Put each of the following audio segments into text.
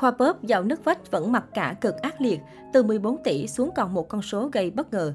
Khoa bóp dạo nước vách vẫn mặc cả cực ác liệt, từ 14 tỷ xuống còn một con số gây bất ngờ.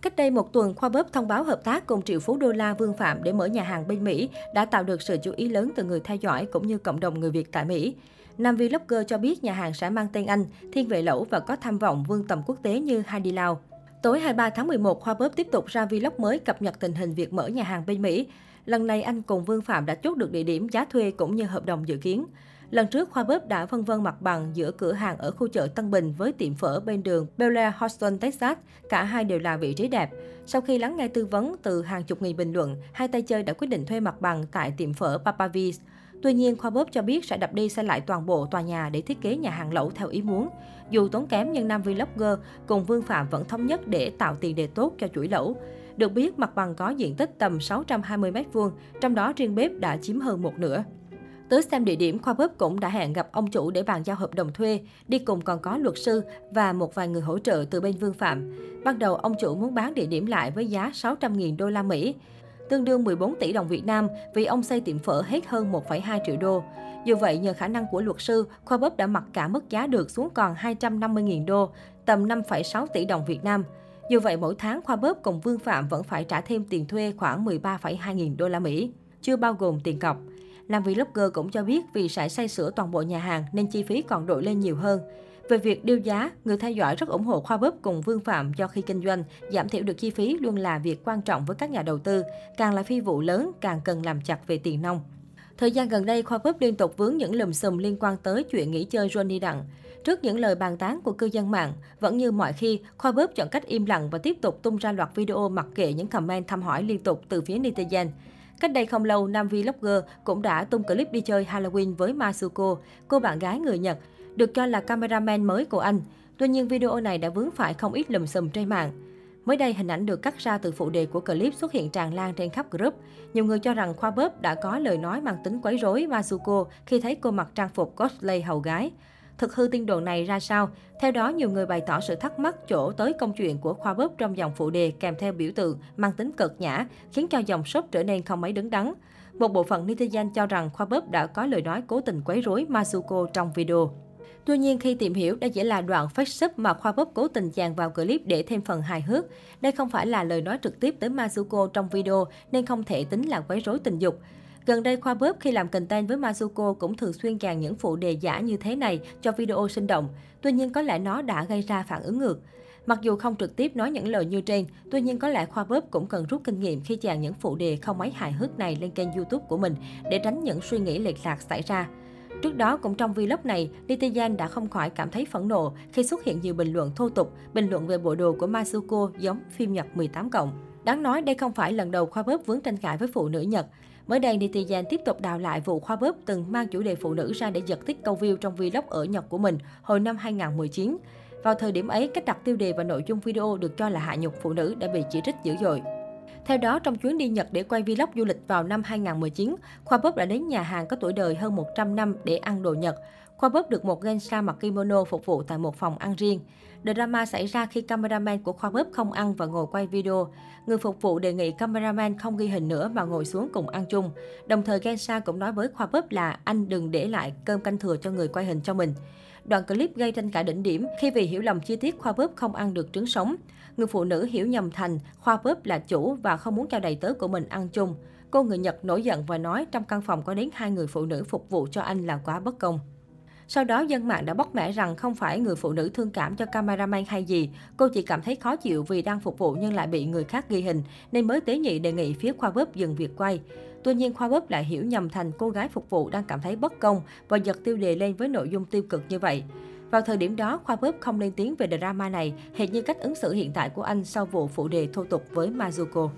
Cách đây một tuần, Khoa Bóp thông báo hợp tác cùng triệu phú đô la Vương Phạm để mở nhà hàng bên Mỹ đã tạo được sự chú ý lớn từ người theo dõi cũng như cộng đồng người Việt tại Mỹ. Nam vlogger cho biết nhà hàng sẽ mang tên Anh, thiên vệ lẩu và có tham vọng vương tầm quốc tế như Heidi Lau. Tối 23 tháng 11, Khoa Bóp tiếp tục ra vlog mới cập nhật tình hình việc mở nhà hàng bên Mỹ. Lần này anh cùng Vương Phạm đã chốt được địa điểm, giá thuê cũng như hợp đồng dự kiến. Lần trước, Khoa bếp đã phân vân mặt bằng giữa cửa hàng ở khu chợ Tân Bình với tiệm phở bên đường Bel Air Houston, Texas. Cả hai đều là vị trí đẹp. Sau khi lắng nghe tư vấn từ hàng chục nghìn bình luận, hai tay chơi đã quyết định thuê mặt bằng tại tiệm phở Papa V's. Tuy nhiên, Khoa Bóp cho biết sẽ đập đi xây lại toàn bộ tòa nhà để thiết kế nhà hàng lẩu theo ý muốn. Dù tốn kém nhưng nam vlogger cùng Vương Phạm vẫn thống nhất để tạo tiền đề tốt cho chuỗi lẩu. Được biết, mặt bằng có diện tích tầm 620 m2, trong đó riêng bếp đã chiếm hơn một nửa. Tới xem địa điểm, Khoa bếp cũng đã hẹn gặp ông chủ để bàn giao hợp đồng thuê. Đi cùng còn có luật sư và một vài người hỗ trợ từ bên Vương Phạm. Ban đầu, ông chủ muốn bán địa điểm lại với giá 600.000 đô la Mỹ, tương đương 14 tỷ đồng Việt Nam vì ông xây tiệm phở hết hơn 1,2 triệu đô. Dù vậy, nhờ khả năng của luật sư, Khoa Bóp đã mặc cả mức giá được xuống còn 250.000 đô, tầm 5,6 tỷ đồng Việt Nam. Dù vậy, mỗi tháng Khoa Bóp cùng Vương Phạm vẫn phải trả thêm tiền thuê khoảng 13,2 nghìn đô la Mỹ, chưa bao gồm tiền cọc. Nam vlogger cũng cho biết vì phải xây sửa toàn bộ nhà hàng nên chi phí còn đội lên nhiều hơn. Về việc điều giá, người theo dõi rất ủng hộ Khoa Bóp cùng Vương Phạm do khi kinh doanh, giảm thiểu được chi phí luôn là việc quan trọng với các nhà đầu tư. Càng là phi vụ lớn, càng cần làm chặt về tiền nông. Thời gian gần đây, Khoa Bóp liên tục vướng những lùm xùm liên quan tới chuyện nghỉ chơi Johnny Đặng. Trước những lời bàn tán của cư dân mạng, vẫn như mọi khi, Khoa Bóp chọn cách im lặng và tiếp tục tung ra loạt video mặc kệ những comment thăm hỏi liên tục từ phía netizen. Cách đây không lâu, nam vlogger cũng đã tung clip đi chơi Halloween với Masuko, cô bạn gái người Nhật, được cho là cameraman mới của anh. Tuy nhiên, video này đã vướng phải không ít lùm xùm trên mạng. Mới đây, hình ảnh được cắt ra từ phụ đề của clip xuất hiện tràn lan trên khắp group. Nhiều người cho rằng Khoa Bớp đã có lời nói mang tính quấy rối Masuko khi thấy cô mặc trang phục cosplay hầu gái. Thực hư tin đồn này ra sao? Theo đó, nhiều người bày tỏ sự thắc mắc chỗ tới công chuyện của Khoa Bóp trong dòng phụ đề kèm theo biểu tượng mang tính cợt nhã, khiến cho dòng shop trở nên không mấy đứng đắn. Một bộ phận netizen cho rằng Khoa Bóp đã có lời nói cố tình quấy rối Masuko trong video. Tuy nhiên, khi tìm hiểu, đây chỉ là đoạn fake sub mà Khoa Bóp cố tình dàn vào clip để thêm phần hài hước. Đây không phải là lời nói trực tiếp tới Masuko trong video, nên không thể tính là quấy rối tình dục. Gần đây, Khoa Bớp khi làm content với Masuko cũng thường xuyên dàn những phụ đề giả như thế này cho video sinh động. Tuy nhiên, có lẽ nó đã gây ra phản ứng ngược. Mặc dù không trực tiếp nói những lời như trên, tuy nhiên có lẽ Khoa Bớp cũng cần rút kinh nghiệm khi dàn những phụ đề không mấy hài hước này lên kênh YouTube của mình để tránh những suy nghĩ lệch lạc xảy ra. Trước đó, cũng trong vlog này, Nityan đã không khỏi cảm thấy phẫn nộ khi xuất hiện nhiều bình luận thô tục, bình luận về bộ đồ của Masuko giống phim Nhật 18 cộng. Đáng nói, đây không phải lần đầu Khoa Bớp vướng tranh cãi với phụ nữ Nhật. Mới đây, netizen tiếp tục đào lại vụ Khoa Bóp từng mang chủ đề phụ nữ ra để giật tích câu view trong vlog ở Nhật của mình hồi năm 2019. Vào thời điểm ấy, cách đặt tiêu đề và nội dung video được cho là hạ nhục phụ nữ đã bị chỉ trích dữ dội. Theo đó, trong chuyến đi Nhật để quay vlog du lịch vào năm 2019, Khoa Bóp đã đến nhà hàng có tuổi đời hơn 100 năm để ăn đồ Nhật. Khoa Bóp được một gensa mặc kimono phục vụ tại một phòng ăn riêng. Drama xảy ra khi cameraman của Khoa Bóp không ăn và ngồi quay video. Người phục vụ đề nghị cameraman không ghi hình nữa mà ngồi xuống cùng ăn chung. Đồng thời Gensa cũng nói với Khoa Bóp là anh đừng để lại cơm canh thừa cho người quay hình cho mình. Đoạn clip gây tranh cãi đỉnh điểm khi vì hiểu lầm chi tiết Khoa Bóp không ăn được trứng sống. Người phụ nữ hiểu nhầm thành Khoa Bóp là chủ và không muốn cho đầy tớ của mình ăn chung. Cô người Nhật nổi giận và nói trong căn phòng có đến hai người phụ nữ phục vụ cho anh là quá bất công. Sau đó, dân mạng đã bóc mẽ rằng không phải người phụ nữ thương cảm cho cameraman hay gì. Cô chỉ cảm thấy khó chịu vì đang phục vụ nhưng lại bị người khác ghi hình, nên mới tế nhị đề nghị phía Khoa Bóp dừng việc quay. Tuy nhiên, Khoa Bóp lại hiểu nhầm thành cô gái phục vụ đang cảm thấy bất công và giật tiêu đề lên với nội dung tiêu cực như vậy. Vào thời điểm đó, Khoa Bóp không lên tiếng về drama này, hệt như cách ứng xử hiện tại của anh sau vụ phụ đề thô tục với Mazuko.